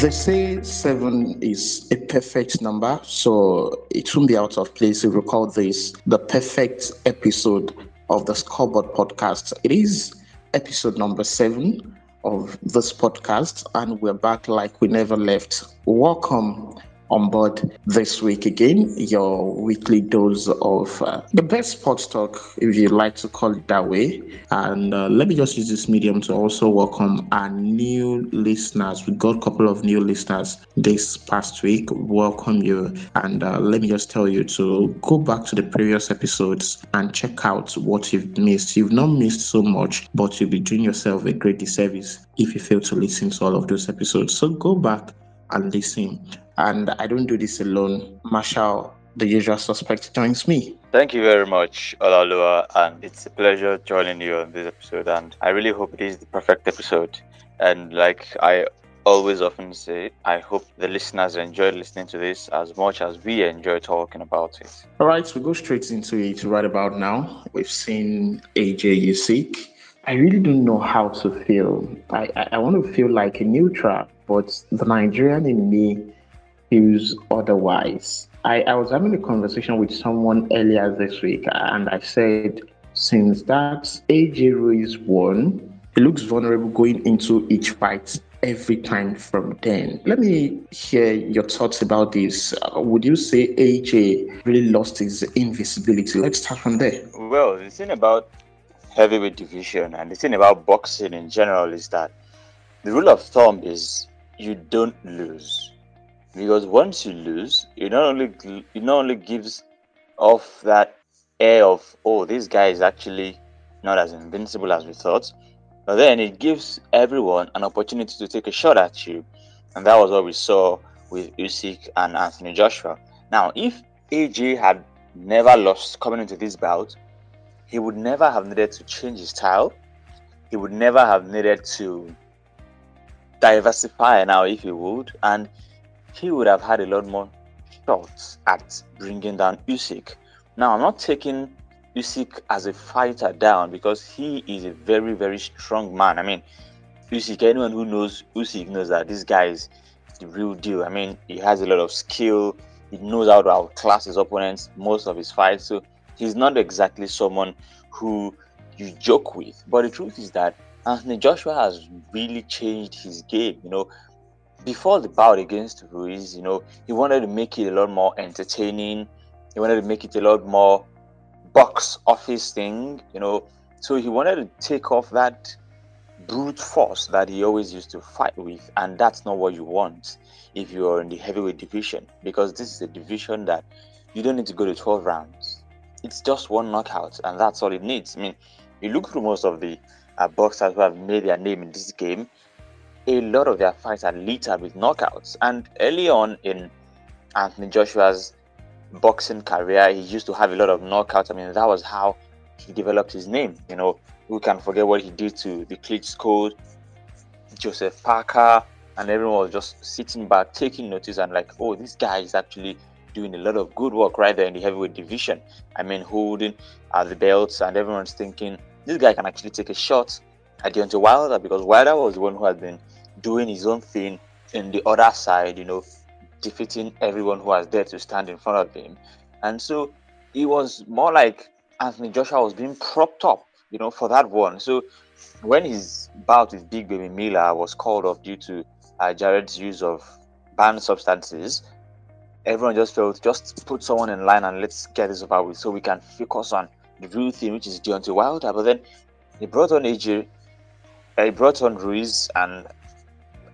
They say seven is a perfect number, so it won't be out of place if we call this the perfect episode of the Scoreboard podcast. It is episode number seven of this podcast, and we're back like we never left. Welcome on board this week again, your weekly dose of uh, the best sports talk, if you like to call it that way. And uh, let me just use this medium to also welcome our new listeners. We got a couple of new listeners this past week. Welcome you. And uh, let me just tell you to go back to the previous episodes and check out what you've missed. You've not missed so much, but you'll be doing yourself a great disservice if you fail to listen to all of those episodes. So go back and listen. And I don't do this alone. Marshall, the usual suspect, joins me. Thank you very much, Olalua, and it's a pleasure joining you on this episode. And I really hope it is the perfect episode. And like I always often say, I hope the listeners enjoy listening to this as much as we enjoy talking about it. All right, we go straight into it right about now. We've seen AJ Usyk. I really don't know how to feel. I, I, I want to feel like a neutral, but the Nigerian in me feels otherwise. I, I was having a conversation with someone earlier this week, and I said, since that AJ Ruiz won, he looks vulnerable going into each fight every time from then. Let me hear your thoughts about this. Uh, would you say AJ really lost his invisibility? Let's start from there. Well, the thing about heavyweight division and the thing about boxing in general is that the rule of thumb is you don't lose because once you lose, it not only it not only gives off that air of oh this guy is actually not as invincible as we thought, but then it gives everyone an opportunity to take a shot at you, and that was what we saw with Usyk and Anthony Joshua. Now, if AJ had never lost coming into this bout, he would never have needed to change his style. He would never have needed to diversify now, if he would, and he would have had a lot more shots at bringing down Usyk. Now, I'm not taking Usyk as a fighter down because he is a very, very strong man. I mean, Usyk, anyone who knows Usyk knows that this guy is the real deal. I mean, he has a lot of skill. He knows how to outclass his opponents most of his fights. So he's not exactly someone who you joke with. But the truth is that Anthony Joshua has really changed his game. You know, before the bout against Ruiz, you know, he wanted to make it a lot more entertaining. He wanted to make it a lot more box office thing, you know. So he wanted to take off that brute force that he always used to fight with, and that's not what you want if you are in the heavyweight division because this is a division that you don't need to go to 12 rounds. It's just one knockout, and that's all it needs. I mean, you look through most of the uh, boxers who have made their name in this game, a lot of their fights are littered with knockouts. And early on in Anthony Joshua's boxing career, he used to have a lot of knockouts. I mean, that was how he developed his name. You know, we can forget what he did to the Klitschko, Joseph Parker, and everyone was just sitting back, taking notice, and like, oh, this guy is actually doing a lot of good work right there in the heavyweight division. I mean, holding uh, the belts, and everyone's thinking this guy can actually take a shot at Deontay Wilder because Wilder was the one who had been doing his own thing in the other side, you know, defeating everyone who was there to stand in front of him. And so it was more like Anthony Joshua was being propped up, you know, for that one. So when his bout with Big Baby Miller was called off due to uh, Jarrell's use of banned substances, everyone just felt just put someone in line and let's get this over with so we can focus on the real thing, which is Deontay Wilder. But then he brought on AJ, he brought on Ruiz, and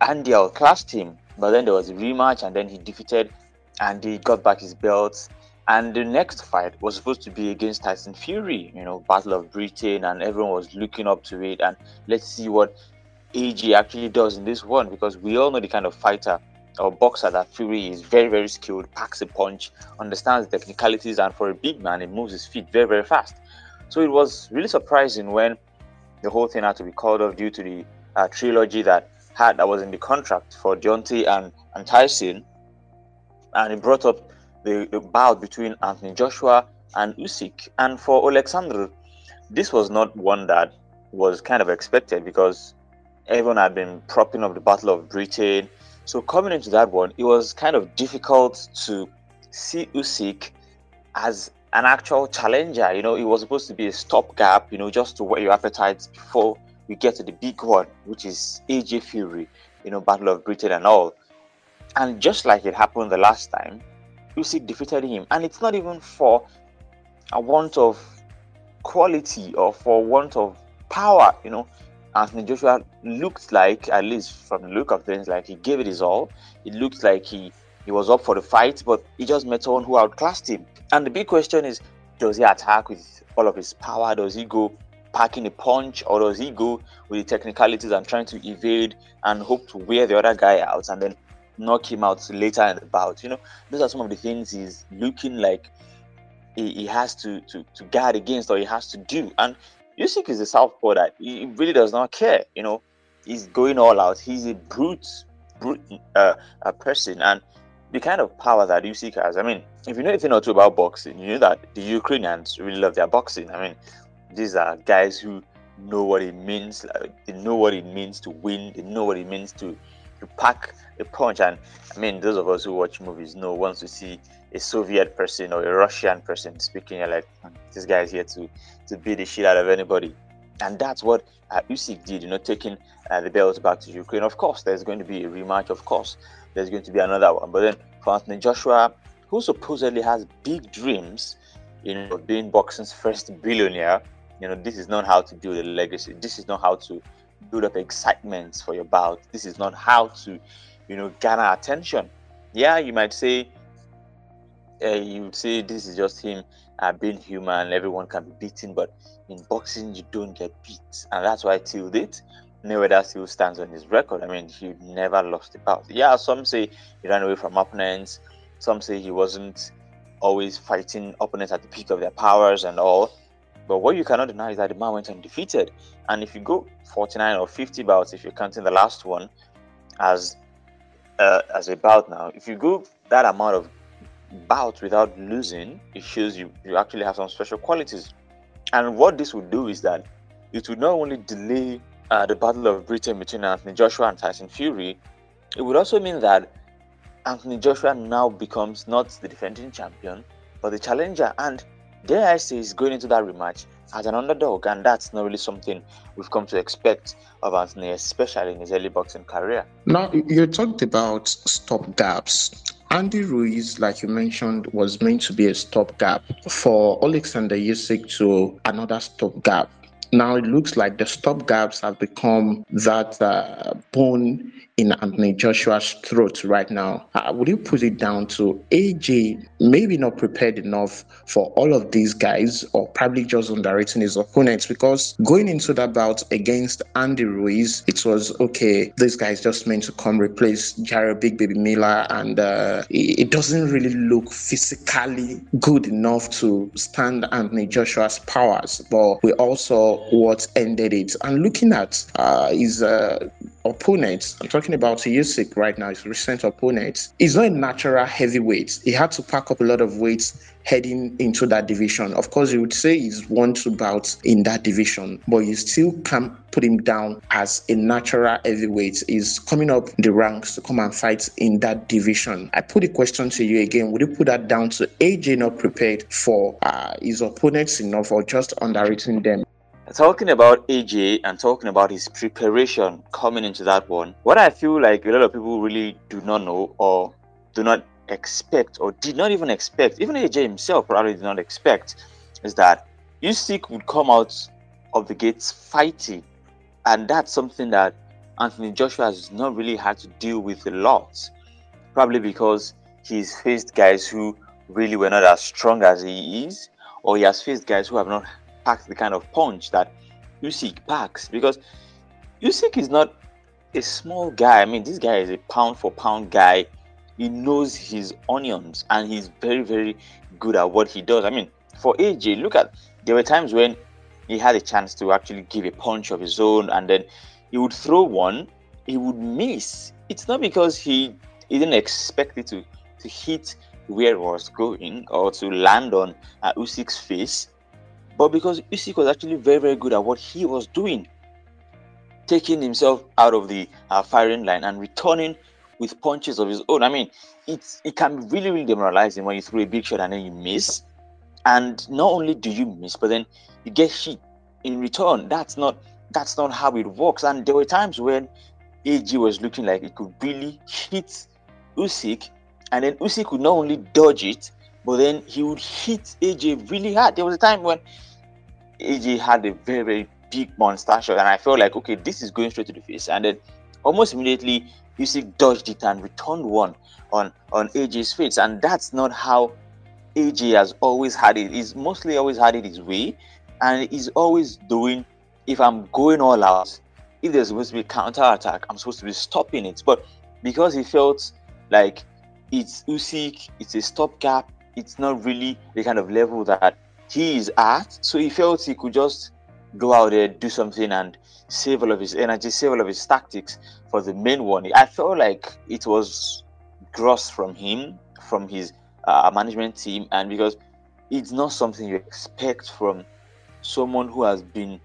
Andy outclassed him, but then there was a rematch, and then he defeated Andy, got back his belts. And the next fight was supposed to be against Tyson Fury, you know, Battle of Britain, and everyone was looking up to it. And let's see what AJ actually does in this one, because we all know the kind of fighter or boxer that Fury is very, very skilled, packs a punch, understands the technicalities, and for a big man, he moves his feet very, very fast. So it was really surprising when the whole thing had to be called off due to the uh, trilogy that had that was in the contract for Deontay and, and Tyson, and he brought up the, the bout between Anthony Joshua and Usyk. And for Alexander, this was not one that was kind of expected because everyone had been propping up the Battle of Britain. So coming into that one, it was kind of difficult to see Usyk as an actual challenger. You know, it was supposed to be a stopgap, you know, just to whet your appetites before we get to the big one, which is AJ Fury, you know, Battle of Britain and all. And just like it happened the last time, Usyk defeated him. And it's not even for a want of quality or for want of power, you know. Anthony Joshua looked like, at least from the look of things, like he gave it his all. It looked like he, he was up for the fight, but he just met someone who outclassed him. And the big question is, does he attack with all of his power? Does he go packing a punch, or does he go with the technicalities and trying to evade and hope to wear the other guy out and then knock him out later in the bout? You know, those are some of the things he's looking like he, he has to, to to guard against or he has to do. And Usyk is a southpaw that he really does not care. You know, he's going all out. He's a brute, brute uh, a person, and the kind of power that Usyk has. I mean, if you know anything or two about boxing, you know that the Ukrainians really love their boxing. I mean, these are guys who know what it means. Like, they know what it means to win. They know what it means to to pack a punch. And I mean, those of us who watch movies know once we see a Soviet person or a Russian person speaking, you're like, hmm, this guy is here to to beat the shit out of anybody. And that's what uh, Usyk did, you know, taking uh, the belt back to Ukraine. Of course, there's going to be a rematch. Of course, there's going to be another one. But then for Anthony Joshua, who supposedly has big dreams, you know, being boxing's first billionaire, you know, this is not how to build a legacy. This is not how to build up excitement for your bout. This is not how to, you know, garner attention. Yeah, you might say, uh, you say this is just him uh, being human. Everyone can be beaten, but in boxing you don't get beat, and that's why till date Mayweather still stands on his record. I mean, he never lost a bout. Yeah, some say he ran away from opponents. Some say he wasn't always fighting opponents at the peak of their powers and all. But what you cannot deny is that the man went undefeated. And if you go 49 or 50 bouts, if you're counting the last one as uh, as a bout now, if you go that amount of bouts without losing, it shows you you actually have some special qualities. And what this would do is that it would not only delay uh, the Battle of Britain between Anthony Joshua and Tyson Fury, it would also mean that Anthony Joshua now becomes not the defending champion, but the challenger. And dare I say, is going into that rematch as an underdog, and that's not really something we've come to expect of Anthony, especially in his early boxing career. Now, you talked about stop gaps. Andy Ruiz, like you mentioned, was meant to be a stopgap for Alexander Usyk to another stopgap. Now it looks like the stopgaps have become that uh, bone in Anthony Joshua's throat right now. Uh, would you put it down to AJ maybe not prepared enough for all of these guys, or probably just underrating his opponents? Because going into that bout against Andy Ruiz, it was okay. This guy is just meant to come replace Jarrell Big Baby Miller, and uh, it, it doesn't really look physically good enough to stand Anthony Joshua's powers. But we also what ended it, and looking at uh, his uh, opponents, I'm talking about Usyk right now, his recent opponent, he's not a natural heavyweight. He had to pack up a lot of weights heading into that division. Of course, you would say he's won two bouts in that division, but you still can't put him down as a natural heavyweight. He's coming up the ranks to come and fight in that division. I put the question to you again. Would you put that down to AJ not prepared for uh, his opponents enough or just underrating them? Talking about AJ and talking about his preparation coming into that one, what I feel like a lot of people really do not know or do not expect or did not even expect, even AJ himself probably did not expect, is that Usyk would come out of the gates fighting. And that's something that Anthony Joshua has not really had to deal with a lot. Probably because he's faced guys who really were not as strong as he is, or he has faced guys who have not packs the kind of punch that Usyk packs because Usyk is not a small guy. I mean, this guy is a pound for pound guy. He knows his onions and he's very, very good at what he does. I mean, for AJ, look at there were times when he had a chance to actually give a punch of his own and then he would throw one, he would miss. It's not because he, he didn't expect it to, to hit where it was going or to land on uh, Usyk's face but because Usyk was actually very, very good at what he was doing, taking himself out of the uh, firing line and returning with punches of his own. I mean, it's it can be really, really demoralizing when you throw a big shot and then you miss. And not only do you miss, but then you get hit in return. That's not that's not how it works. And there were times when AJ was looking like it could really hit Usyk, and then Usyk could not only dodge it, but then he would hit AJ really hard. There was a time when AJ had a very, very big monster shot, and I felt like, okay, this is going straight to the face. And then almost immediately, Usyk dodged it and returned one on, on AJ's face. And that's not how AJ has always had it. He's mostly always had it his way, and he's always doing. If I'm going all out, if there's supposed to be a counter attack, I'm supposed to be stopping it. But because he felt like it's Usyk, it's a stopgap, it's not really the kind of level that he is at. So he felt he could just go out there, do something, and save all of his energy, save all of his tactics for the main one. I felt like it was gross from him, from his uh, management team, and because it's not something you expect from someone who has been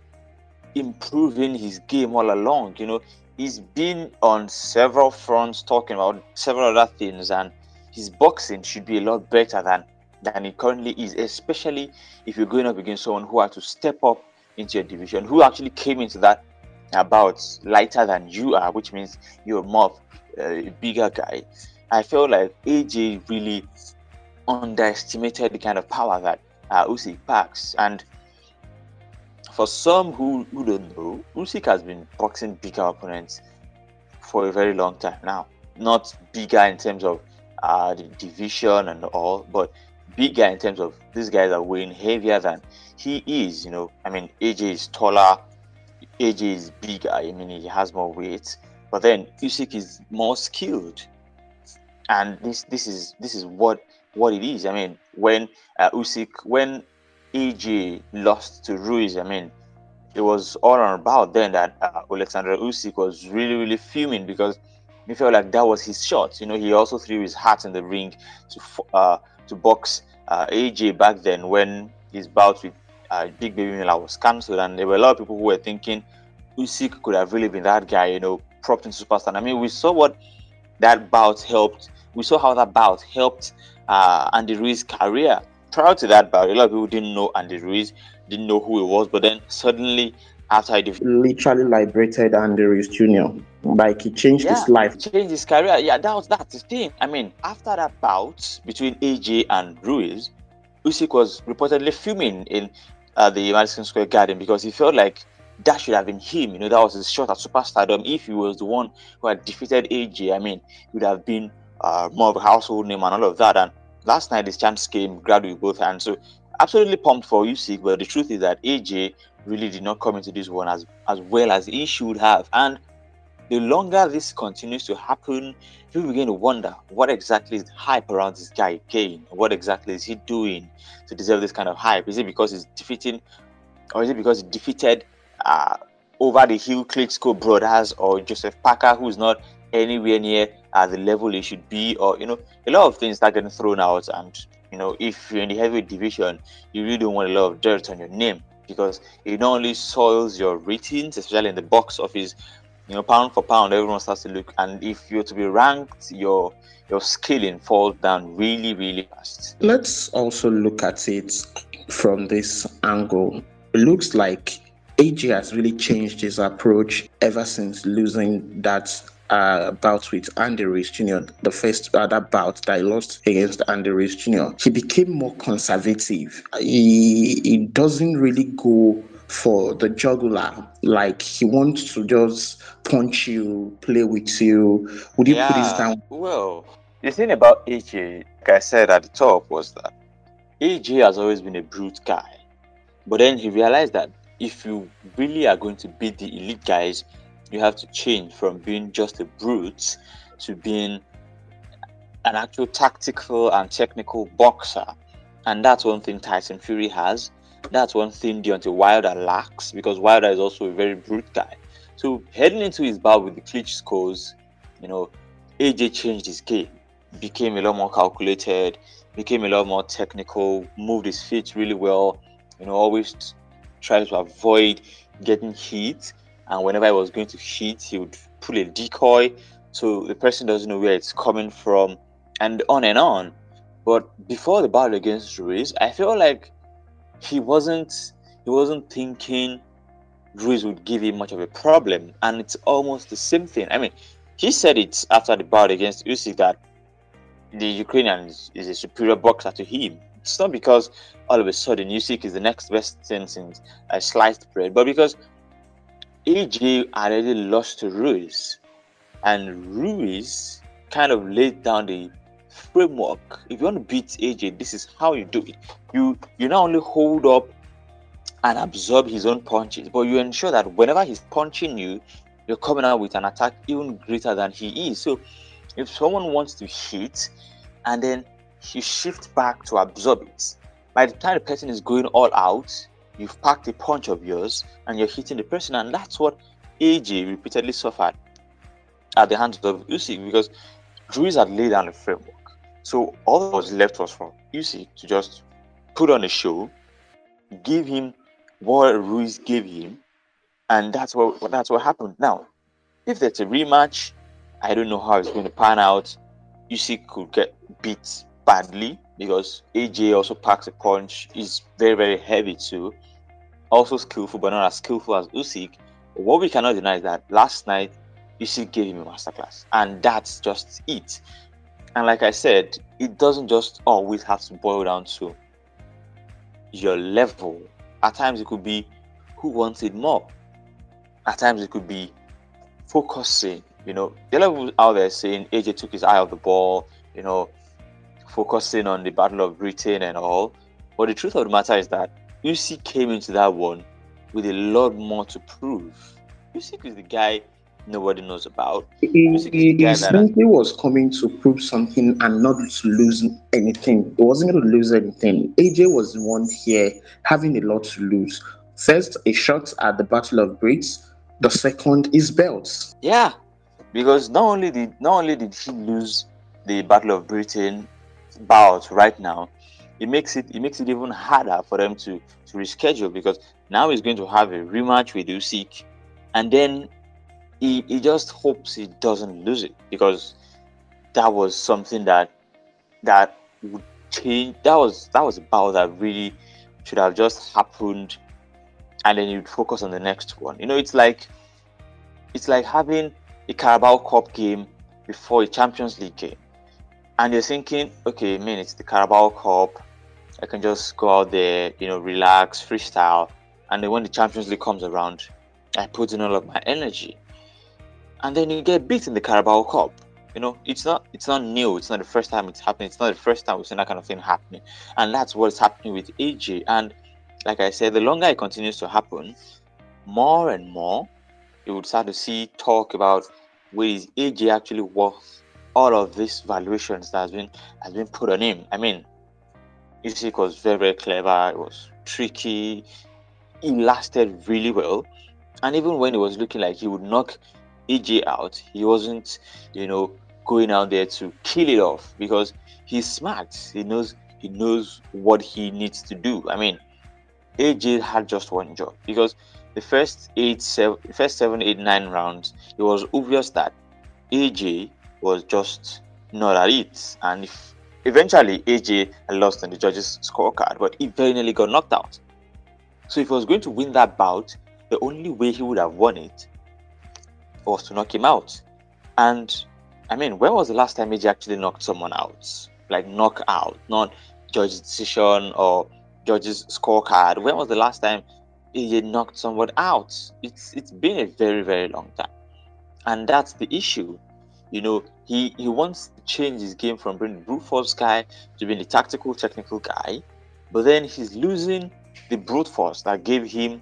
improving his game all along. You know, he's been on several fronts talking about several other things, and his boxing should be a lot better than than it currently is, especially if you're going up against someone who had to step up into your division, who actually came into that about lighter than you are, which means you're more a bigger guy. I feel like AJ really underestimated the kind of power that uh, Usyk packs. And for some who, who don't know, Usyk has been boxing bigger opponents for a very long time now. Not bigger in terms of uh, the division and all, but bigger in terms of these guys are weighing heavier than he is. You know, I mean, AJ is taller, AJ is bigger. I mean, he has more weight, but then Usyk is more skilled, and this this is this is what what it is. I mean, when uh, Usyk when AJ lost to Ruiz, I mean, it was all about then that uh, Alexander Usyk was really really fuming because he felt like that was his shot. You know, he also threw his hat in the ring to uh, to box uh, AJ back then when his bout with uh, Big Baby Miller was cancelled, and there were a lot of people who were thinking Usyk could have really been that guy, you know, propped into superstar. I mean, we saw what that bout helped. We saw how that bout helped uh, Andy Ruiz's career. Prior to that bout, a lot of people didn't know Andy Ruiz, didn't know who he was, but then suddenly after defeated literally liberated Andy Ruiz Jr. Like he changed yeah, his life. Changed his career. Yeah, that was that's the thing. I mean, after that bout between AJ and Ruiz, Usyk was reportedly fuming in uh, the Madison Square Garden because he felt like that should have been him. You know, that was his shot at superstardom. If he was the one who had defeated AJ, I mean, he would have been uh, more of a household name and all of that. And last night, his chance came, grabbed with both hands. So, absolutely pumped for Usyk. But the truth is that AJ really did not come into this one as as well as he should have. And the longer this continues to happen, people begin to wonder what exactly is the hype around this guy again? What exactly is he doing to deserve this kind of hype? Is it because he's defeating, or is it because he defeated uh, over the hill Klitschko brothers or Joseph Parker, who's not anywhere near uh, the level he should be? Or, you know, a lot of things start getting thrown out. And, you know, if you're in the heavyweight division, you really don't want a lot of dirt on your name because it not only soils your ratings, especially in the box office, you know, pound for pound, everyone starts to look. And if you're to be ranked, your your scaling falls down really, really fast. Let's also look at it from this angle. It looks like AJ has really changed his approach ever since losing that uh, bout with Andy Ruiz Jr., the first uh, that bout that he lost against Andy Ruiz Jr., he became more conservative. He, he doesn't really go for the jugular. Like he wants to just punch you, play with you. Would you yeah, put this down? Well, the thing about AJ, like I said at the top, was that AJ has always been a brute guy. But then he realized that if you really are going to beat the elite guys, you have to change from being just a brute to being an actual tactical and technical boxer. And that's one thing Tyson Fury has. That's one thing Deontay Wilder lacks because Wilder is also a very brute guy. So heading into his bout with the Klitschko's, you know, AJ changed his game, became a lot more calculated, became a lot more technical, moved his feet really well, you know, always tried to avoid getting hit. And whenever I was going to hit, he would pull a decoy so the person doesn't know where it's coming from, and on and on. But before the battle against Ruiz, I feel like he wasn't he wasn't thinking Ruiz would give him much of a problem, and it's almost the same thing. I mean, he said it after the battle against Usyk that the Ukrainian is, is, a superior boxer to him. It's not because all of a sudden Usyk is the next best thing since sliced bread, but because AJ already lost to Ruiz, and Ruiz kind of laid down the framework. If you want to beat AJ, this is how you do it. You you not only hold up and absorb his own punches, but you ensure that whenever he's punching you, you're coming out with an attack even greater than he is. So if someone wants to hit and then you shift back to absorb it, by the time the person is going all out, you've packed a punch of yours and you're hitting the person, and that's what AJ repeatedly suffered at the hands of Usyk because Ruiz had laid down the framework. So all that was left was for Usyk to just put on a show, give him what Ruiz gave him, and that's what that's what happened. Now, if there's a rematch, I don't know how it's going to pan out. Usyk could get beat badly because AJ also packs a punch. He's very very heavy too, also skillful but not as skillful as Usyk. What we cannot deny is that last night Usyk gave him a masterclass, and that's just it. And like I said, it doesn't just always have to boil down to your level at times, it could be who wants it more. At times, it could be focusing. You know, the level out there saying AJ took his eye off the ball, you know, focusing on the Battle of Britain and all. But the truth of the matter is that Usyk came into that one with a lot more to prove. Usyk is the guy nobody knows about. He, he, he simply was coming to prove something and not to lose anything. He wasn't going to lose anything. AJ was the one here having a lot to lose. First, a shot at the Battle of Brits. The second is belts. Yeah, because not only did not only did he lose the Battle of Britain bout right now, it makes it it makes it even harder for them to to reschedule because now he's going to have a rematch with Usyk, and then he, he just hopes he doesn't lose it because that was something that that would change that was that was a battle that really should have just happened and then you'd focus on the next one. You know it's like it's like having a carabao cup game before a champions league game and you're thinking okay man it's the carabao cup i can just go out there you know relax freestyle and then when the champions league comes around i put in all of my energy and then you get beat in the Carabao Cup. You know, it's not it's not new. It's not the first time it's happening. It's not the first time we've seen that kind of thing happening, and that's what's happening with AJ. And like I said, the longer it continues to happen, more and more you would start to see talk about where is AJ actually worth all of these valuations that has been has been put on him. I mean, Usyk was very very clever. It was tricky. He lasted really well, and even when it was looking like he would knock AJ out, he wasn't, you know, going out there to kill it off because he's smart. He knows he knows what he needs to do. I mean, AJ had just one job because the first eight, seven, first seven, eight, nine rounds, it was obvious that AJ was just not at it, and if eventually AJ lost on the judges' scorecard, but he nearly got knocked out. So if he was going to win that bout, the only way he would have won it was to knock him out. And I mean, when was the last time AJ actually knocked someone out? Like knock out, not judge's decision or judge's scorecard. When was the last time AJ knocked someone out? It's it's been a very, very long time. And that's the issue. You know, he, he wants to change his game from being the brute force guy to being a tactical, technical guy, but then he's losing the brute force that gave him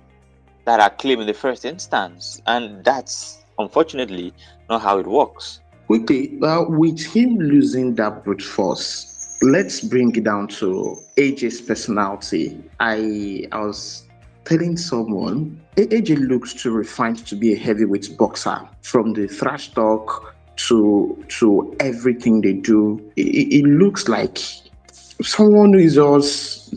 that acclaim in the first instance. And that's unfortunately not how it works. Quickly, uh, with him losing that brute force, let's bring it down to AJ's personality. I I was telling someone AJ looks too refined to be a heavyweight boxer. From the thrash talk to to everything they do, it, it looks like someone who is just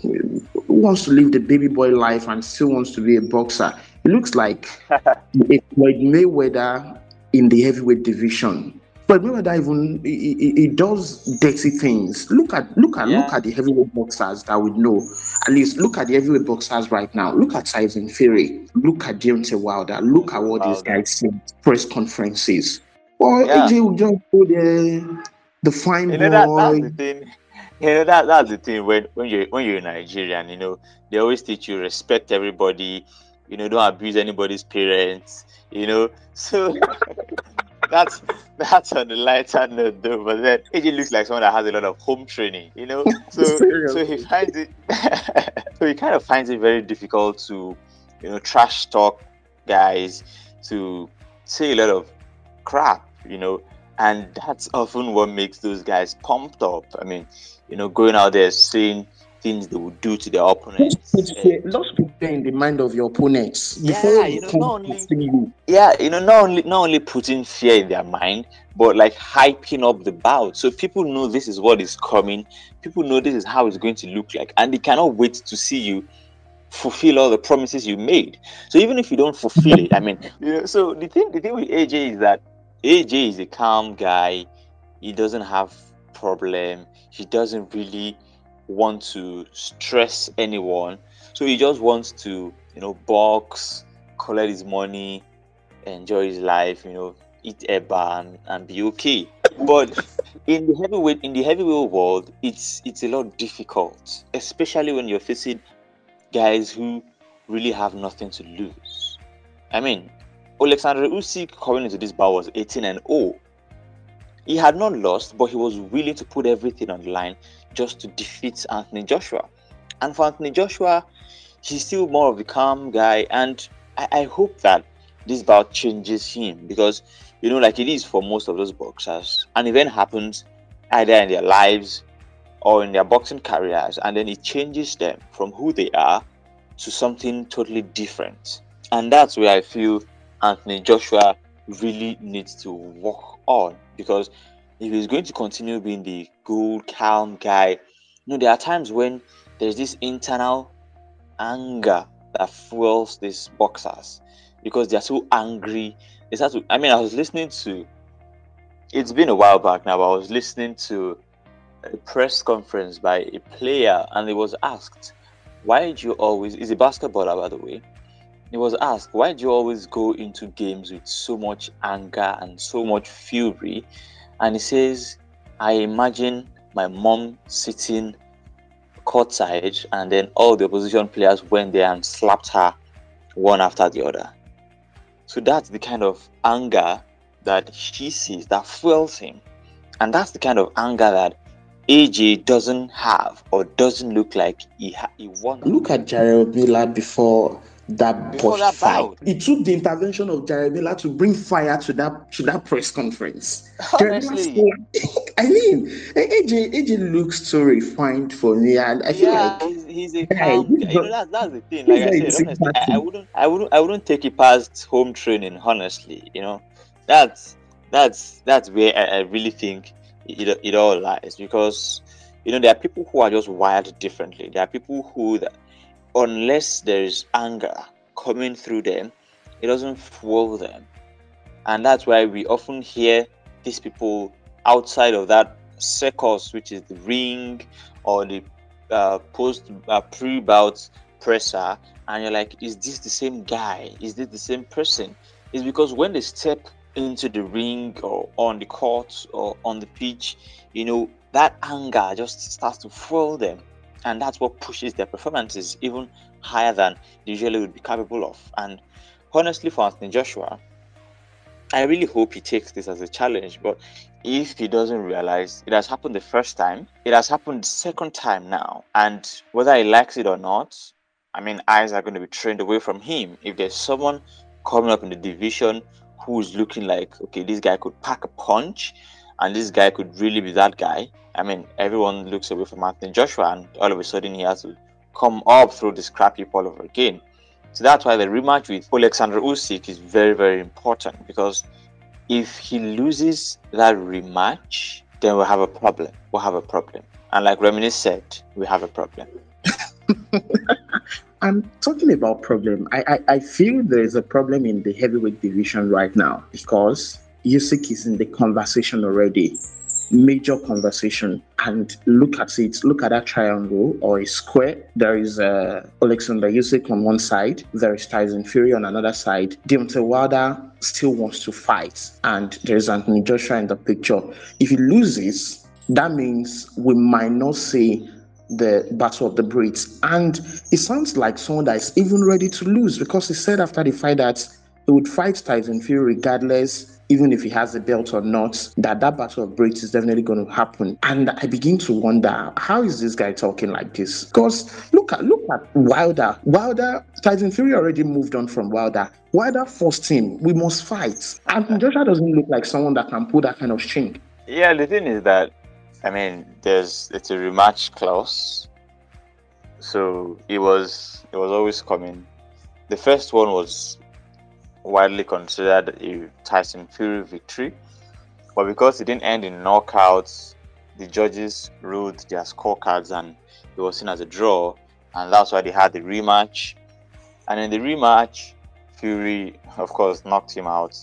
wants to live the baby boy life and still wants to be a boxer. It looks like it, Floyd Mayweather in the heavyweight division. But that even he, he, he, does dirty things. Look at look at yeah. look at the heavyweight boxers that we know. At least look at the heavyweight boxers right now. Look at Tyson Fury. Look at Deontay Wilder. Look at what Wilder. these guys say press conferences. Or yeah. AJ will just go there, the fine you know, boy. That, that's the thing. You know that that's the thing when when you when you're Nigerian, you know they always teach you respect everybody. You know, don't abuse anybody's parents. You know, so that's that's on the lighter note though. But then AJ looks like someone that has a lot of home training, you know. So so he finds it so he kind of finds it very difficult to, you know, trash talk guys, to say a lot of crap, you know, and that's often what makes those guys pumped up. I mean, you know, going out there saying things they would do to their opponents. Let's prepare in the mind of your opponents before yeah, you know, not only, you. Yeah, you know, not only not only putting fear in their mind, but like hyping up the bout. So people know this is what is coming. People know this is how it's going to look like, and they cannot wait to see you fulfill all the promises you made. So even if you don't fulfill it, I mean, you know, so the thing the thing with AJ is that AJ is a calm guy. He doesn't have problem. He doesn't really want to stress anyone. So he just wants to, you know, box, collect his money, enjoy his life, you know, eat a and, and be okay. But in the heavyweight in the heavyweight world, it's it's a lot difficult, especially when you're facing guys who really have nothing to lose. I mean, Alexander Usyk coming into this bout was 18 and 0. He had not lost, but he was willing to put everything on the line just to defeat Anthony Joshua. And for Anthony Joshua, he's still more of a calm guy, and I, I hope that this bout changes him because you know, like it is for most of those boxers, an event happens either in their lives or in their boxing careers, and then it changes them from who they are to something totally different. And that's where I feel Anthony Joshua really needs to work on because if he's going to continue being the cool, calm guy, you know, there are times when there's this internal anger that fuels these boxers because they're so angry. They start to, I mean, I was listening to, it's been a while back now, but I was listening to a press conference by a player and he was asked, why do you always, is a basketballer by the way, he was asked, why do you always go into games with so much anger and so much fury and he says, I imagine my mom sitting courtside, and then all the opposition players went there and slapped her one after the other. So that's the kind of anger that she sees that fuels him. And that's the kind of anger that AJ doesn't have or doesn't look like he, ha- he wants. Look at Jarrell Miller before that Before that fight. It took the intervention of Jarrell to bring fire to that to that press conference. Honestly. I mean, AJ AJ looks so refined for me, and I feel yeah, like he's, he's a calm. you know, that's, that's the thing. Like I said, honestly, I, I, wouldn't, I wouldn't, I wouldn't take it past home training. Honestly, you know, that's that's that's where I, I really think it, it all lies because you know there are people who are just wired differently. There are people who that unless there's anger coming through them, it doesn't fuel them. And that's why we often hear these people outside of that circus, which is the ring or the uh, post uh, pre bout presser, and you're like, is this the same guy? Is this the same person? It's because when they step into the ring or on the court or on the pitch, you know, that anger just starts to fuel them and that's what pushes their performances even higher than they usually would be capable of. And honestly, for Anthony Joshua, I really hope he takes this as a challenge. But if he doesn't realize it has happened the first time, it has happened the second time now, and whether he likes it or not, I mean, eyes are going to be trained away from him. If there's someone coming up in the division who's looking like, okay, this guy could pack a punch, and this guy could really be that guy. I mean, everyone looks away from Anthony Joshua, and all of a sudden he has to come up through this crap heap over again. So that's why the rematch with Alexander Usyk is very, very important because if he loses that rematch, then we'll have a problem. We'll have a problem. And like Reminisce said, we have a problem. I'm talking about problem. I, I, I feel there is a problem in the heavyweight division right now because Usyk is in the conversation already major conversation and look at it look at that triangle or a square. There is uh, alexander Usyk on one side there is tyson fury on another side. Deontay wilder still wants to fight and there's anthony joshua in the picture. If he loses that means we might not see the battle of the Brits. And it sounds like someone that is even ready to lose because he said after the fight that he would fight Tyson Fury regardless even if he has a belt or not, that that battle of Brits is definitely going to happen. And I begin to wonder, how is this guy talking like this? Because look at look at Wilder. Wilder, Tyson Fury already moved on from Wilder. Wilder forced him. We must fight. And Joshua doesn't look like someone that can pull that kind of string. Yeah, the thing is that, I mean, there's it's a rematch clause, so it was it was always coming. The first one was widely considered a Tyson Fury victory, but because it didn't end in knockouts, the judges ruled their scorecards and it was seen as a draw, and that's why they had the rematch. And in the rematch, Fury, of course, knocked him out,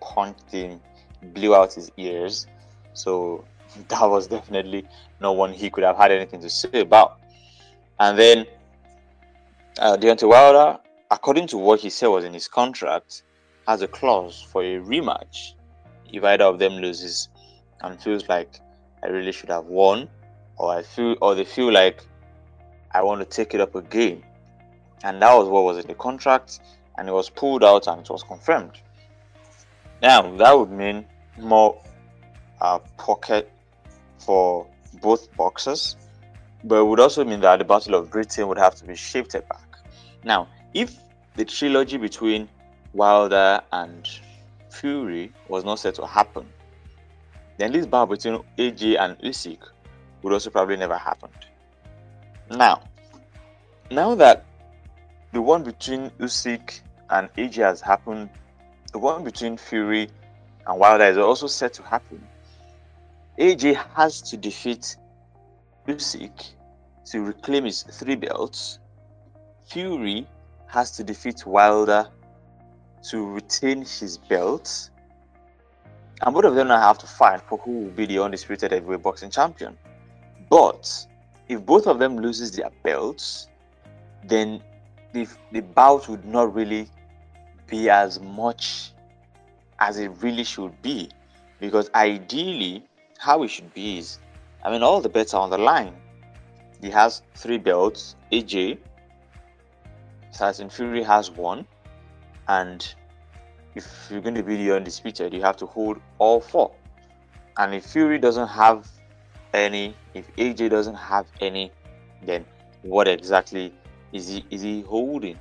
punched him, blew out his ears. So that was definitely no one he could have had anything to say about. And then uh, Deontay Wilder according to what he said was in his contract, has a clause for a rematch if either of them loses and feels like I really should have won, or I feel, or they feel like I want to take it up again. And that was what was in the contract, and it was pulled out and it was confirmed. Now that would mean more uh, pocket for both boxers, but it would also mean that the Battle of Britain would have to be shifted back. Now, if the trilogy between Wilder and Fury was not set to happen, then this battle between AJ and Usyk would also probably never happened. Now, now that the one between Usyk and AJ has happened, the one between Fury and Wilder is also set to happen. AJ has to defeat Usyk to reclaim his three belts. Fury has to defeat Wilder to retain his belt. And both of them now have to fight for who will be the undisputed heavyweight boxing champion. But if both of them loses their belts, then the, the bout would not really be as much as it really should be. Because ideally, how it should be is, I mean, all the bets are on the line. He has three belts. AJ Tyson Fury has one, and if you're going to be the undisputed, you have to hold all four. And if Fury doesn't have any, if AJ doesn't have any, then what exactly is he is he holding?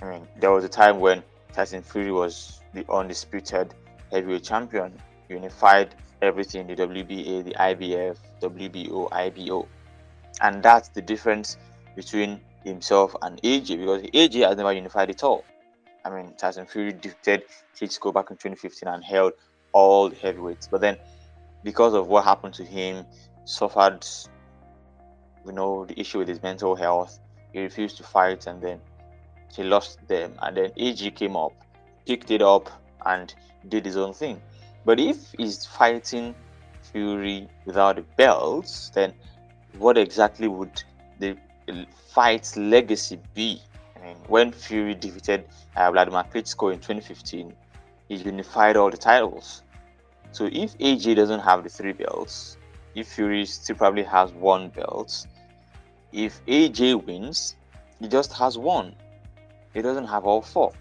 I mean, there was a time when Tyson Fury was the undisputed heavyweight champion, unified everything the WBA, the IBF, WBO, IBO. And that's the difference between himself and AJ because AJ has never unified at all. I mean, Tyson Fury defeated Klitschko back in 2015 and held all the heavyweights, but then because of what happened to him, suffered, you know, the issue with his mental health. He refused to fight, and then he lost them. And then AJ came up, picked it up, and did his own thing. But if he's fighting Fury without the belts, then what exactly would the fight's legacy be? When Fury defeated uh, Vladimir Klitschko in 2015, he unified all the titles. So if AJ doesn't have the three belts, if Fury still probably has one belt, if AJ wins, he just has one. He doesn't have all four.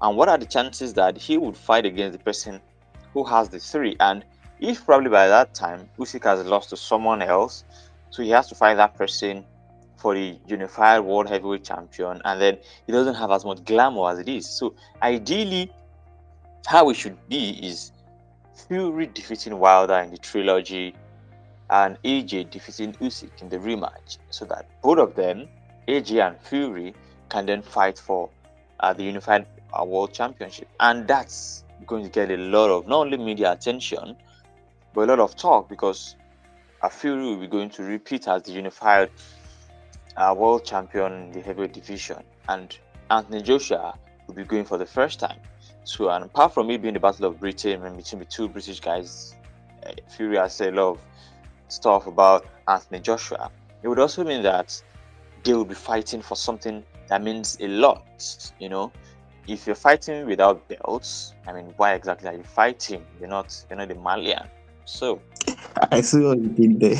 And what are the chances that he would fight against the person who has the three? And if probably by that time Usyk has lost to someone else, so he has to fight that person for the unified world heavyweight champion, and then he doesn't have as much glamour as it is. So ideally, how it should be is Fury defeating Wilder in the trilogy, and AJ defeating Usyk in the rematch, so that both of them, AJ and Fury, can then fight for uh, the unified uh, world championship, and that's going to get a lot of not only media attention, but a lot of talk because uh, Fury will be going to repeat as the unified uh, world champion in the heavyweight division, and Anthony Joshua will be going for the first time. So, and apart from it being the Battle of Britain and between the two British guys, uh, Fury has said a lot of stuff about Anthony Joshua. It would also mean that they will be fighting for something that means a lot. You know, if you're fighting without belts, I mean, why exactly are you fighting? You're not, you're not the Malian. So, I see what you did there.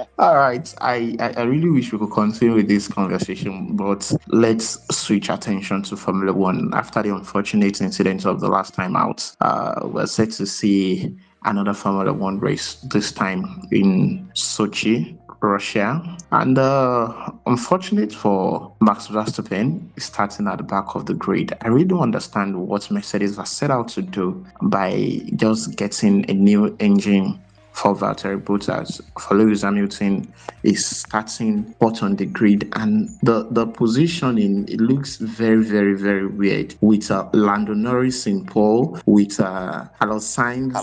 All right. I, I really wish we could continue with this conversation, but let's switch attention to Formula One. After the unfortunate incident of the last time out, uh, we're set to see another Formula One race, this time in Sochi, Russia. And uh, unfortunate for Max Verstappen starting at the back of the grid. I really don't understand what Mercedes has set out to do by just getting a new engine for Valtteri Bottas. For Lewis Hamilton is starting hot on the grid, and the the positioning it looks very very very weird with uh, Lando Norris in pole, with uh, Carlos Sainz,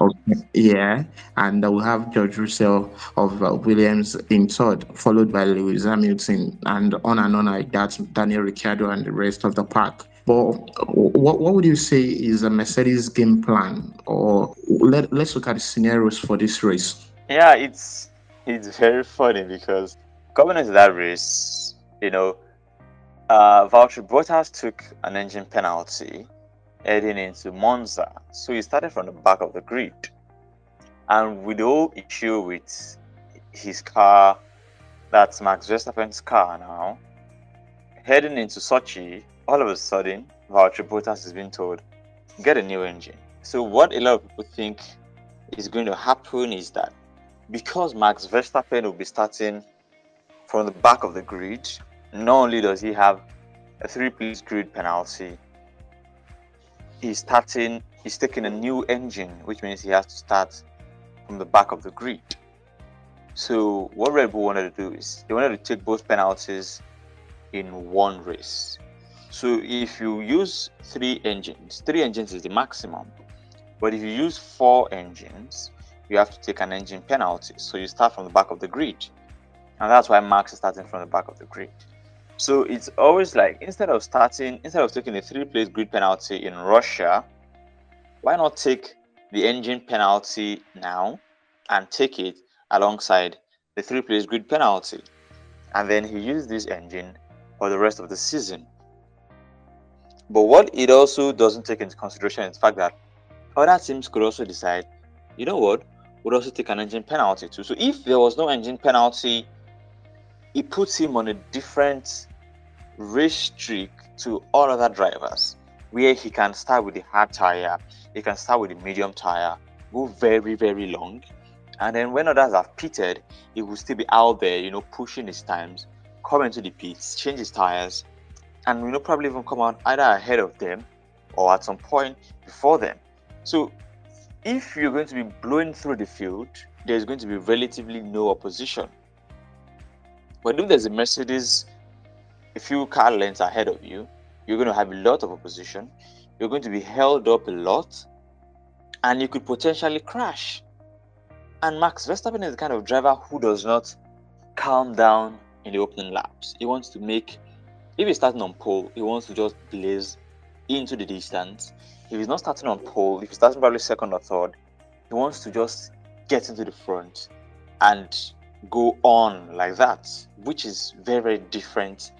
Of, yeah, and uh, we have George Russell of uh, Williams in third, followed by Lewis Hamilton, and on and on like that, Daniel Ricciardo and the rest of the pack. But what, what would you say is a Mercedes game plan? Or let, let's look at the scenarios for this race. Yeah, it's it's very funny because coming into that race, you know, uh, Valtteri Bottas took an engine penalty heading into Monza. So he started from the back of the grid. And with whole issue with his car, that's Max Verstappen's car now, heading into Sochi, all of a sudden, Valtteri Bottas has been told, get a new engine. So what a lot of people think is going to happen is that because Max Verstappen will be starting from the back of the grid, not only does he have a three-place grid penalty, he's starting, he's taking a new engine, which means he has to start from the back of the grid. So what Red Bull wanted to do is they wanted to take both penalties in one race. So if you use three engines, three engines is the maximum. But if you use four engines, you have to take an engine penalty. So you start from the back of the grid. And that's why Max is starting from the back of the grid. So it's always like instead of starting, instead of taking a three place grid penalty in Russia, why not take the engine penalty now and take it alongside the three place grid penalty? And then he used this engine for the rest of the season. But what it also doesn't take into consideration is the fact that other teams could also decide, you know what, would also take an engine penalty too. So if there was no engine penalty, it puts him on a different race streak to all other drivers, where he can start with the hard tire, he can start with the medium tire, go very, very long. And then when others have pitted, he will still be out there, you know, pushing his times, come into the pits, change his tires, and you know probably even come out either ahead of them or at some point before them. So if you're going to be blowing through the field, there's going to be relatively no opposition. But if there's a Mercedes a few car lengths ahead of you, you're going to have a lot of opposition. You're going to be held up a lot, and you could potentially crash. And Max Verstappen is the kind of driver who does not calm down in the opening laps. He wants to make if he's starting on pole, he wants to just blaze into the distance. If he's not starting on pole, if he's starting probably second or third, he wants to just get into the front and go on like that, which is very, very different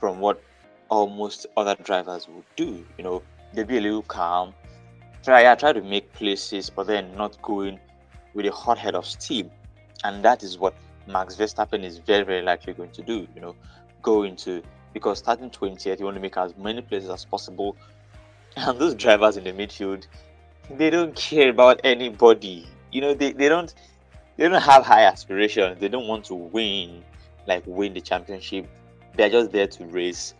from what almost other drivers would do. You know, they'll be a little calm, try, yeah, try to make places, but then not going with a hot head of steam. And that is what Max Verstappen is very, very likely going to do. You know, go into because starting 20th, you want to make as many places as possible. And those drivers in the midfield, they don't care about anybody. You know, they, they don't they don't have high aspirations. They don't want to win, like win the championship. They're just there to race,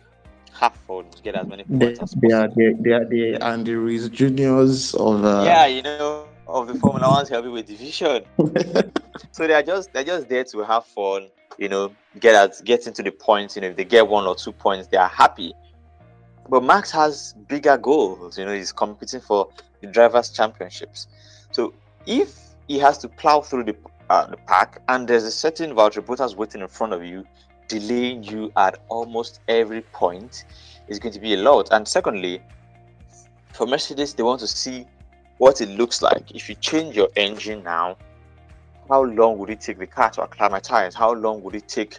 have fun, get as many points They, as they are possible. they, they are the Andy Ruiz Juniors of uh, Yeah, you know, of the Formula One heavyweight division. So they're just they're just there to have fun, you know, get at get into the points. You know, if they get one or two points, they are happy. But Max has bigger goals. You know, he's competing for the drivers' championships. So if he has to plow through the uh, the pack, and there's a certain Valtteri Bottas waiting in front of you, delaying you at almost every point, is going to be a lot. And secondly, For Mercedes, they want to see what it looks like. If you change your engine now, how long would it take the car to acclimatize? How long would it take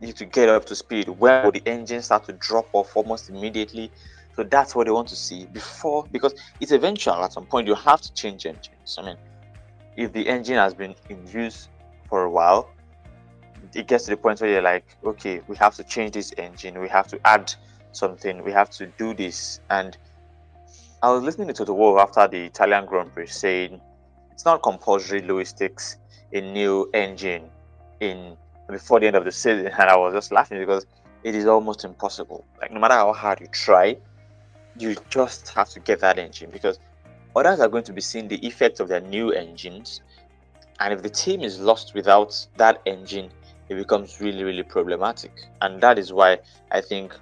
you to get up to speed? Where would the engine start to drop off almost immediately? So that's what they want to see before, because it's eventual at some point you have to change engines. I mean, if the engine has been in use for a while, it gets to the point where you're like, okay, we have to change this engine, we have to add something, we have to do this. And I was listening to Toto Wolff after the Italian Grand Prix saying it's not compulsory Lewis takes a new engine in before the end of the season, and I was just laughing because it is almost impossible. Like no matter how hard you try, you just have to get that engine because others are going to be seeing the effect of their new engines. And if the team is lost without that engine, it becomes really, really problematic. And that is why I think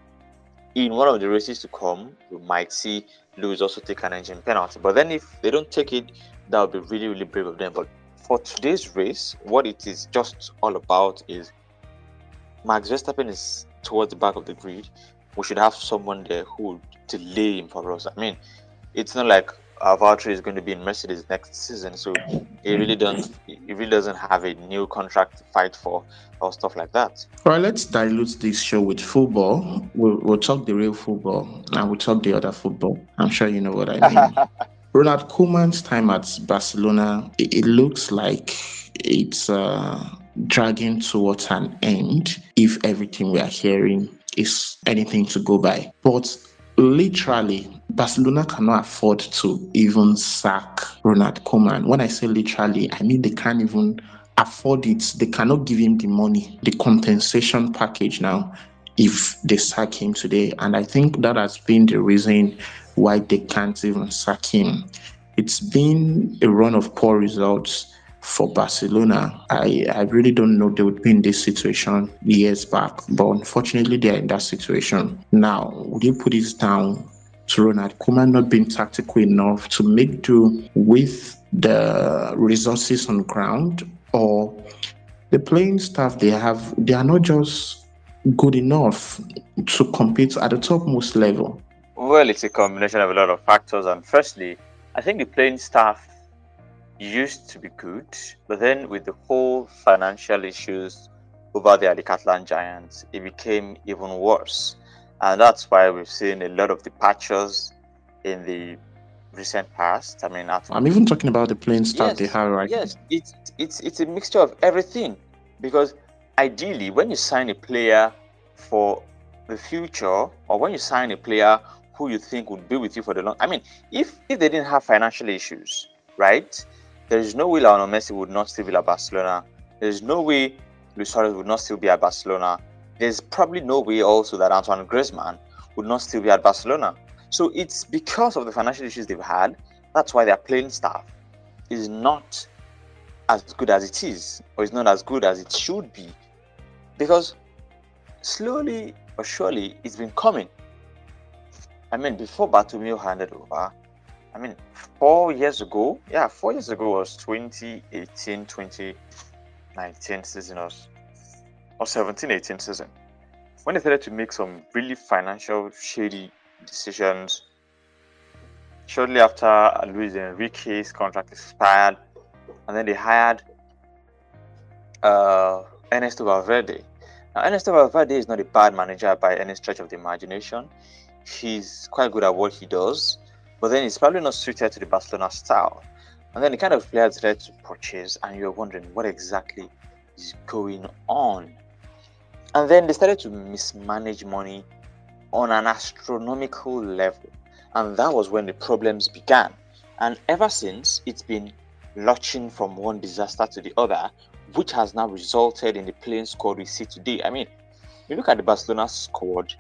in one of the races to come, we might see Lewis also take an engine penalty. But then if they don't take it, that would be really, really brave of them. But for today's race, what it is just all about is Max Verstappen is towards the back of the grid. We should have someone there who would delay him for us. I mean, it's not like uh, Valtteri is going to be in Mercedes next season, so he really doesn't he really doesn't have a new contract to fight for or stuff like that. All right, let's dilute this show with football. We'll, we'll talk the real football and we'll talk the other football. I'm sure you know what I mean. Ronald Koeman's time at Barcelona, it, it looks like it's uh, dragging towards an end if everything we are hearing is anything to go by. But literally, Barcelona cannot afford to even sack Ronald Koeman. When I say literally, I mean they can't even afford it. They cannot give him the money, the compensation package now if they sack him today. And I think that has been the reason why they can't even sack him. It's been a run of poor results for Barcelona. I, I really don't know they would be in this situation years back, but unfortunately they are in that situation. Now, would you put this down to Ronald Koeman not being tactical enough to make do with the resources on ground or the playing staff. They have they are not just good enough to compete at the topmost level. Well it's a combination of a lot of factors. And firstly i think the playing staff used to be good but then with the whole financial issues over the Alicatlan Giants it became even worse and that's why we've seen a lot of departures in the recent past. I mean, I'm even talking about the playing staff yes, they have right. Yes, it's it's it's a mixture of everything because ideally, when you sign a player for the future, or when you sign a player who you think would be with you for the long, I mean, if if they didn't have financial issues, right? There is no way Lionel Messi would not still be at Barcelona. There is no way Luis Suarez would not still be at Barcelona there's probably no way also that Antoine Griezmann would not still be at Barcelona. So it's because of the financial issues they've had. That's why their playing staff is not as good as it is, or is not as good as it should be. Because slowly or surely it's been coming. I mean, before Bartomeu handed over, I mean, four years ago, yeah, four years ago was 2018 2019 season or 17 18 season when they started to make some really financial shady decisions shortly after Luis Enrique's contract expired and then they hired uh, Ernesto Valverde. Now, Ernesto Valverde is not a bad manager by any stretch of the imagination. He's quite good at what he does, but then he's probably not suited to the Barcelona style. And then the kind of players they to purchase, and you're wondering what exactly is going on. And then they started to mismanage money on an astronomical level. And that was when the problems began. And ever since, it's been lurching from one disaster to the other, which has now resulted in the playing squad we see today. I mean, you look at the Barcelona squad,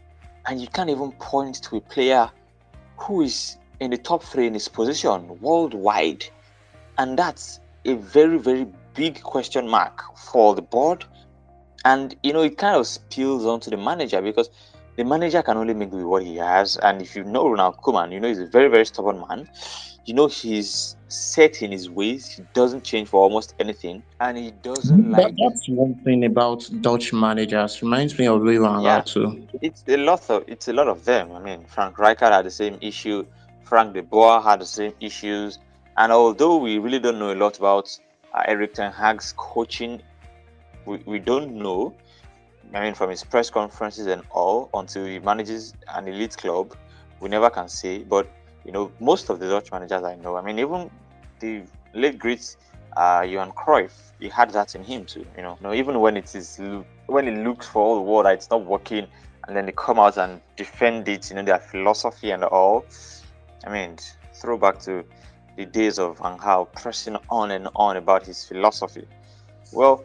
and you can't even point to a player who is in the top three in his position worldwide. And that's a very, very big question mark for the board and you know it kind of spills onto the manager because the manager can only make do with what he has. And if you know Ronald Koeman you know he's a very very stubborn man. You know he's set in his ways. He doesn't change for almost anything. And he doesn't like that's one thing about Dutch managers. Reminds me of Louis van yeah, too. It's a lot of it's a lot of them. I mean Frank Rijkaard had the same issue. Frank de Boer had the same issues. And although we really don't know a lot about uh, Erik Ten Hag's coaching, we, we don't know. I mean, from his press conferences and all, until he manages an elite club, we never can say. But you know, most of the Dutch managers I know, I mean, even the late great uh, Johan Cruyff, he had that in him too. You know, you know even when it is when it looks for all the world that it's not working, and then they come out and defend it, you know, their philosophy and all. I mean, throwback to the days of Van Gaal pressing on and on about his philosophy. Well,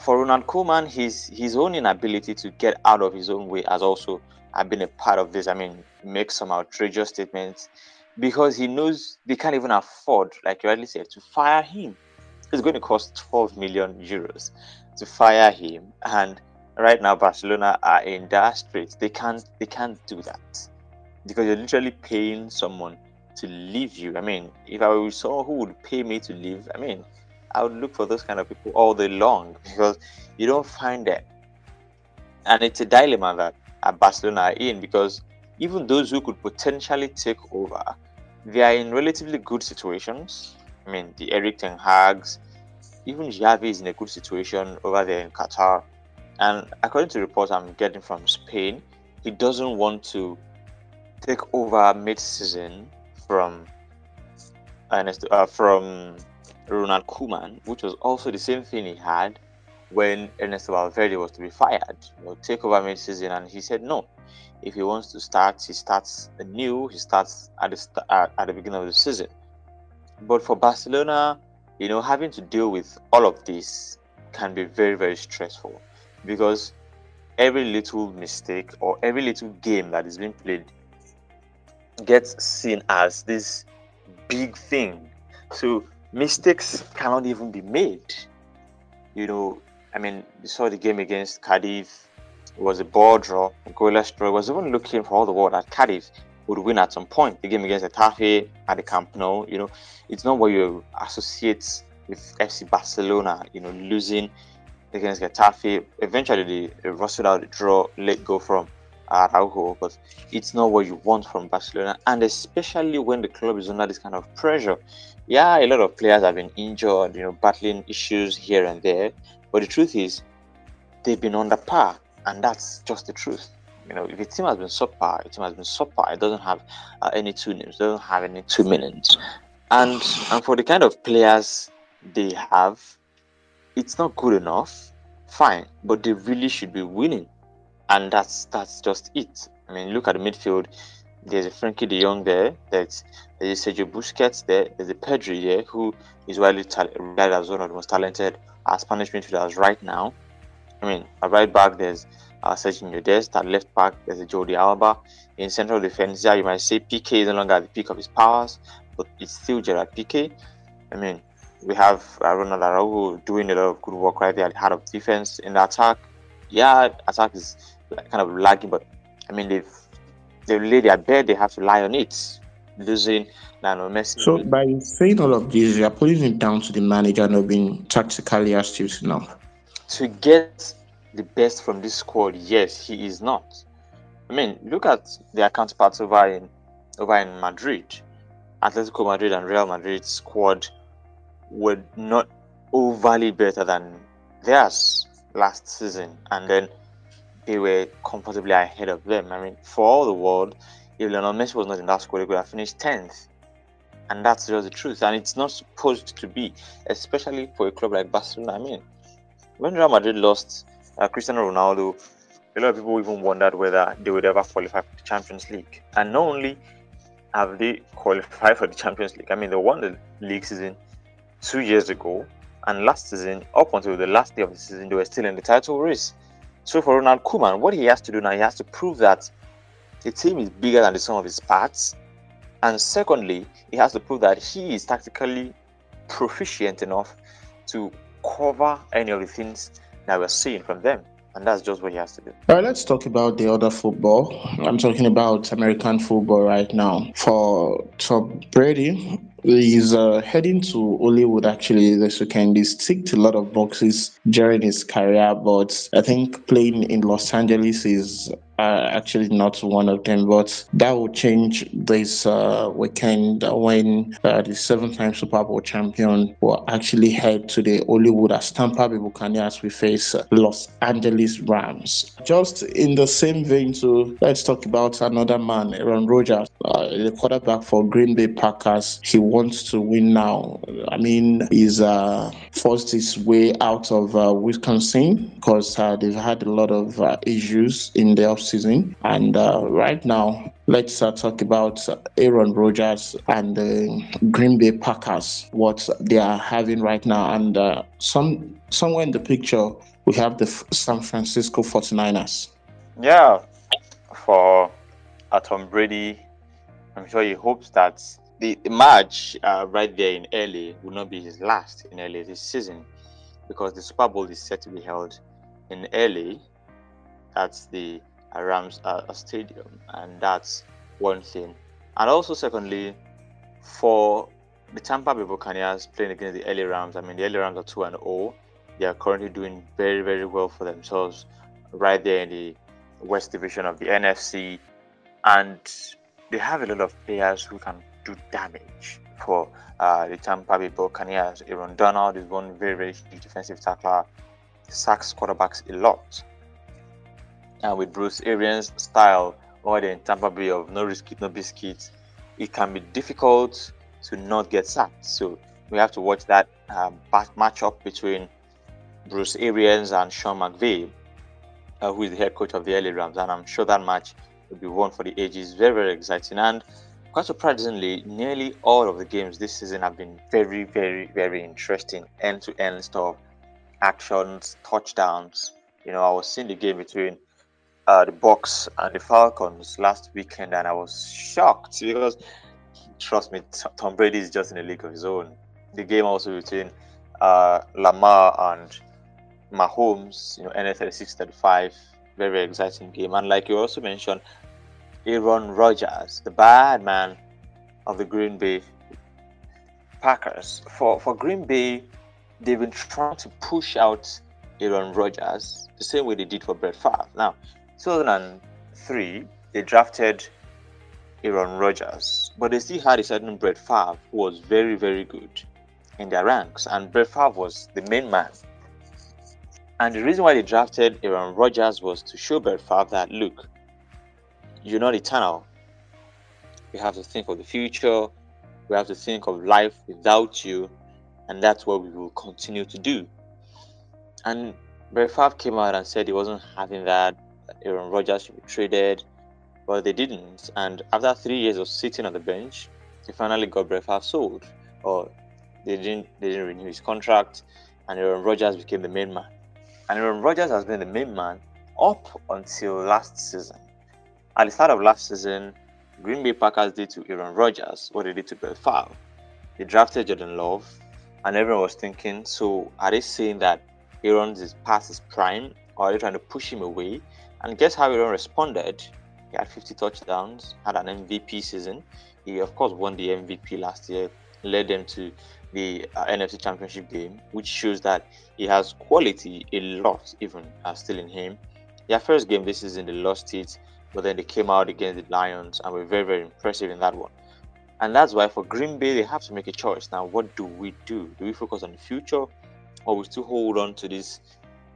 for Ronald Koeman, his his own inability to get out of his own way has also have been a part of this. I mean, make some outrageous statements because he knows they can't even afford, like you already said, to fire him. It's going to cost 12 million euros to fire him, and right now Barcelona are in dire straits. They can't they can't do that because you're literally paying someone to leave you. I mean, if I someone who would pay me to leave, I mean, I would look for those kind of people all day long because you don't find that. And it's a dilemma that at Barcelona are in because even those who could potentially take over, they are in relatively good situations. I mean, the Erik Ten Hags, even Xavi is in a good situation over there in Qatar. And according to reports I'm getting from Spain, he doesn't want to take over mid-season from Ernest, uh, from Ronald Koeman, which was also the same thing he had when Ernesto Valverde was to be fired, you know, take over mid-season, and he said no. If he wants to start, he starts anew. He starts at the st- at the beginning of the season. But for Barcelona, you know, having to deal with all of this can be very very stressful because every little mistake or every little game that is being played gets seen as this big thing. So mistakes cannot even be made. You know, I mean, you saw the game against Cádiz. It was a ball draw, a goalless draw. Was even looking for all the world that Cádiz would win at some point. The game against Getafe at the Camp Nou, you know, it's not what you associate with FC Barcelona, you know, losing against Getafe. Eventually, they rustled out draw, let go from Araujo, but it's not what you want from Barcelona, and especially when the club is under this kind of pressure. Yeah, a lot of players have been injured, you know, battling issues here and there, but the truth is, they've been under par, and that's just the truth. You know, if a team has been subpar, a team has been subpar. It doesn't have uh, any two names, doesn't have any two minutes, and and for the kind of players they have, it's not good enough. Fine, but they really should be winning, and that's that's just it. I mean, look at the midfield. There's a Frenkie De Jong there. There's there's Sergio Busquets there. There's a Pedri there, who is widely regarded as one of the most talented our Spanish midfielders right now. I mean, at right back there's uh, Sergio Dest. At left back there's a Jordi Alba. In central defense, yeah, you might say Piqué is no longer at the peak of his powers, but it's still Gerard Piqué. I mean, we have uh, Ronald Araujo doing a lot of good work right there at the heart of defense. In the attack, yeah, attack is kind of lagging, but I mean they've they lay their bed, they have to lie on it. Losing Lionel Messi. So by saying all of this, you are putting it down to the manager not being tactically astute enough. To get the best from this squad, yes, he is not. I mean, look at their counterparts over in over in Madrid. Atletico Madrid and Real Madrid squad were not overly better than theirs last season, and then they were comfortably ahead of them. I mean, for all the world, if Lionel Messi was not in that squad, they could have finished tenth and that's just the truth. And it's not supposed to be, especially for a club like Barcelona. I mean, when Real Madrid lost uh, Cristiano Ronaldo, a lot of people even wondered whether they would ever qualify for the Champions League. And not only have they qualified for the Champions League, I mean, they won the league season two years ago, and last season, up until the last day of the season, they were still in the title race. So for Ronald Koeman, what he has to do now, he has to prove that the team is bigger than the sum of its parts and secondly, he has to prove that he is tactically proficient enough to cover any of the things that we're seeing from them. And that's just what he has to do. All right, let's talk about the other football. I'm talking about American football right now. For Tom Brady, he's uh, heading to Hollywood actually this weekend. He's ticked a lot of boxes during his career, but I think playing in Los Angeles is uh, actually not one of them, but that will change this uh, weekend when uh, the seven-time Super Bowl champion will actually head to the Hollywood as Tampa Bay Buccaneers we face Los Angeles Rams. Just in the same vein, so let's talk about another man, Aaron Rodgers, uh, the quarterback for Green Bay Packers. He wants to win now. I mean, he's uh, forced his way out of uh, Wisconsin because they've had a lot of issues in the season. And uh, right now, let's uh, talk about Aaron Rodgers and the Green Bay Packers, what they are having right now. And uh, some somewhere in the picture, we have the San Francisco 49ers. Yeah, for Tom Brady, I'm sure he hopes that the, the match uh, right there in LA will not be his last in LA this season because the Super Bowl is set to be held in LA. That's the Rams a stadium, and that's one thing. And also, secondly, for the Tampa Bay Buccaneers playing against the LA Rams, I mean, the LA Rams are 2 and 0. They are currently doing very, very well for themselves right there in the West Division of the NFC. And they have a lot of players who can do damage for uh, the Tampa Bay Buccaneers. Aaron Donald is one very, very huge defensive tackler, sacks quarterbacks a lot and with Bruce Arians' style or the Tampa Bay of no risk it, no biscuits, it can be difficult to not get sacked. So we have to watch that um, matchup between Bruce Arians and Sean McVay, uh, who is the head coach of the LA Rams, and I'm sure that match will be one for the ages. Very, very exciting. And quite surprisingly, nearly all of the games this season have been very, very, very interesting. End to end stuff, actions, touchdowns. You know, I was seeing the game between uh, the Bucs and the Falcons last weekend, and I was shocked because, trust me, Tom Brady is just in a league of his own. The game also between uh, Lamar and Mahomes, you know, NFL 35, very, very exciting game. And like you also mentioned, Aaron Rodgers, the bad man of the Green Bay Packers. For for Green Bay, they've been trying to push out Aaron Rodgers the same way they did for Brett Favre. Now, 2003, they drafted Aaron Rodgers, but they still had a certain Brett Favre who was very, very good in their ranks, and Brett Favre was the main man. And the reason why they drafted Aaron Rodgers was to show Brett Favre that look, you're not eternal. We have to think of the future. We have to think of life without you, and that's what we will continue to do. And Brett Favre came out and said he wasn't having that. Aaron Rodgers should be traded, but they didn't. And after three years of sitting on the bench, he finally got Brett Favre sold, or they didn't they didn't renew his contract, and Aaron Rodgers became the main man. And Aaron Rodgers has been the main man up until last season. At the start of last season, Green Bay Packers did to Aaron Rodgers what they did to Brett Favre. They drafted Jordan Love, and everyone was thinking, so are they saying that Aaron is past his prime, or are they trying to push him away? And guess how Aaron responded? He had 50 touchdowns, had an MVP season. He, of course, won the MVP last year, led them to the uh, NFC Championship game, which shows that he has quality a lot, even uh, still in him. Their first game this season, they lost it, but then they came out against the Lions and were very, very impressive in that one. And that's why for Green Bay, they have to make a choice. Now, what do we do? Do we focus on the future or we still hold on to this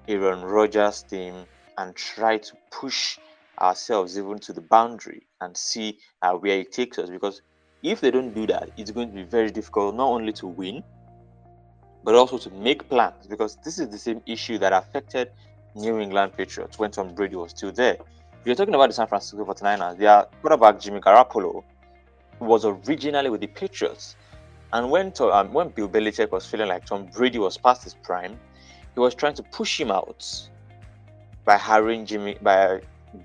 Aaron Rodgers team and try to push ourselves even to the boundary and see uh, where it takes us. Because if they don't do that, it's going to be very difficult not only to win, but also to make plans. Because this is the same issue that affected New England Patriots when Tom Brady was still there. If you're talking about the San Francisco 49ers, their quarterback Jimmy Garoppolo was originally with the Patriots. And when, to, um, when Bill Belichick was feeling like Tom Brady was past his prime, he was trying to push him out by hiring Jimmy by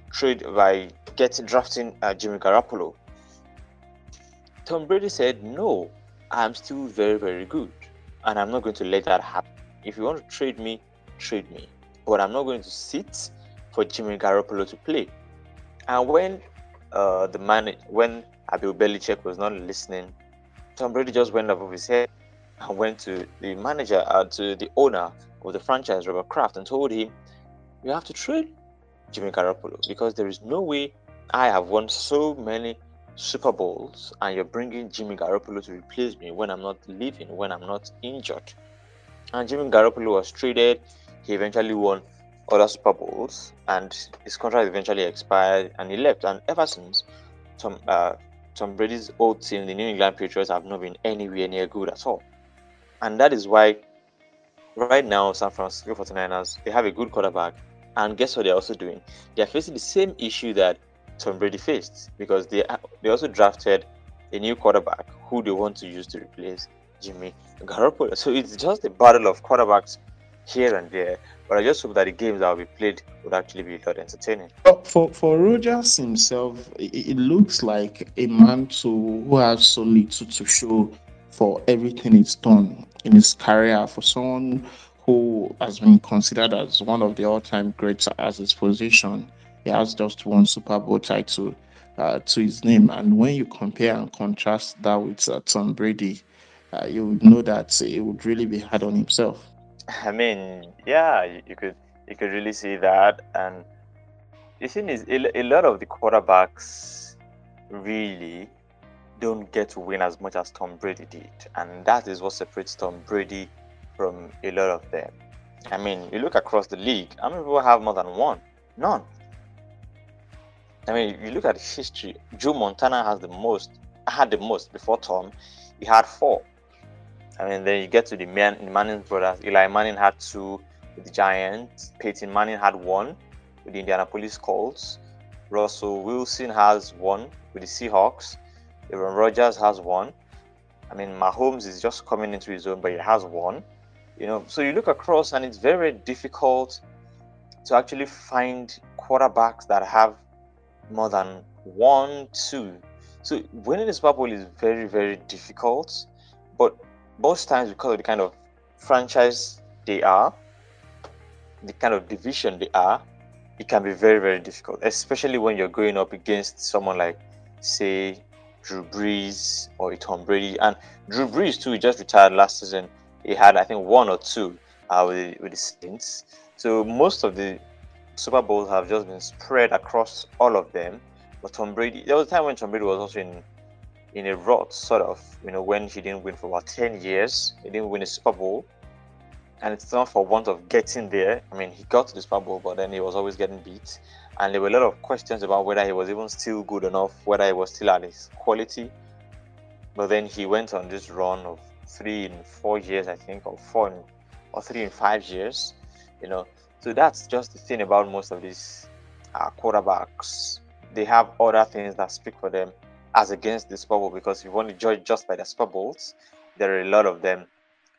trade by getting drafting uh, Jimmy Garoppolo. Tom Brady said, "No, I'm still very very good, and I'm not going to let that happen. If you want to trade me, trade me, but I'm not going to sit for Jimmy Garoppolo to play." And when uh, the man when Bill Belichick was not listening, Tom Brady just went above his head and went to the manager, uh, to the owner of the franchise, Robert Kraft, and told him, you have to trade Jimmy Garoppolo because there is no way I have won so many Super Bowls and you're bringing Jimmy Garoppolo to replace me when I'm not living, when I'm not injured. And Jimmy Garoppolo was traded. He eventually won other Super Bowls and his contract eventually expired and he left. And ever since, Tom, uh, Tom Brady's old team, the New England Patriots, have not been anywhere near good at all. And that is why right now, San Francisco 49ers, they have a good quarterback. And guess what they're also doing? They're facing the same issue that Tom Brady faced because they they also drafted a new quarterback who they want to use to replace Jimmy Garoppolo. So it's just a battle of quarterbacks here and there. But I just hope that the games that will be played would actually be a lot entertaining. For for Rodgers himself, it, it looks like a man to who has so little to show for everything he's done in his career. For someone who has been considered as one of the all-time greats as his position, he has just one Super Bowl title uh, to his name. And when you compare and contrast that with uh, Tom Brady, uh, you would know that it would really be hard on himself. I mean, yeah, you could you could really see that, and the thing is, a lot of the quarterbacks really don't get to win as much as Tom Brady did, and that is what separates Tom Brady from a lot of them. I mean, you look across the league, how many people have more than one? None. I mean, you look at history, Joe Montana has the most, had the most before Tom. He had four. I mean, then you get to the Man, Manning brothers. Eli Manning had two with the Giants. Peyton Manning had one with the Indianapolis Colts. Russell Wilson has one with the Seahawks. Aaron Rodgers has one. I mean, Mahomes is just coming into his own, but he has one. You know, so you look across, and it's very difficult to actually find quarterbacks that have more than one, two. So winning the Super Bowl is very, very difficult. But most times, because of the kind of franchise they are, the kind of division they are, it can be very, very difficult, especially when you're going up against someone like, say, Drew Brees or Tom Brady. And Drew Brees, too, just retired last season. He had, I think, one or two uh, with, with the Saints. So most of the Super Bowls have just been spread across all of them. But Tom Brady, there was a time when Tom Brady was also in in a rut, sort of, you know, when he didn't win for about 10 years. He didn't win a Super Bowl. And it's not for want of getting there. I mean, he got to the Super Bowl, but then he was always getting beat. And there were a lot of questions about whether he was even still good enough, whether he was still at his quality. But then he went on this run of three in four years, I think, or four in, or three in five years, you know. So that's just the thing about most of these uh, quarterbacks. They have other things that speak for them as against the Super Bowl because if you want to judge just by the Super Bowls, there are a lot of them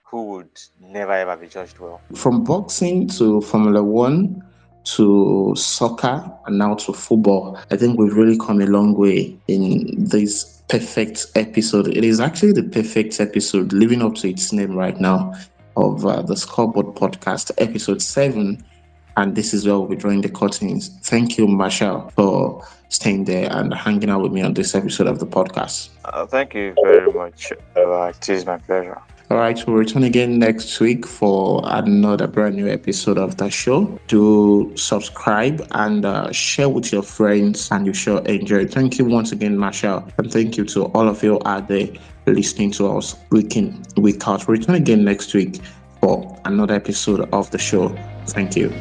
who would never ever be judged well. From boxing to Formula One to soccer and now to football, I think we've really come a long way in this perfect episode. It is actually the perfect episode, living up to its name right now of uh, the Scoreboard Podcast, episode seven and this is where we'll be drawing the curtains. Thank you, Marshall, for staying there and hanging out with me on this episode of the podcast. Uh, thank you very much. Uh, it is my pleasure. All right, we'll return again next week for another brand new episode of the show. Do subscribe and uh, share with your friends, and you sure enjoy. Thank you once again, Marshall, and thank you to all of you out there listening to us week in, week out. Return again next week for another episode of the show. Thank you.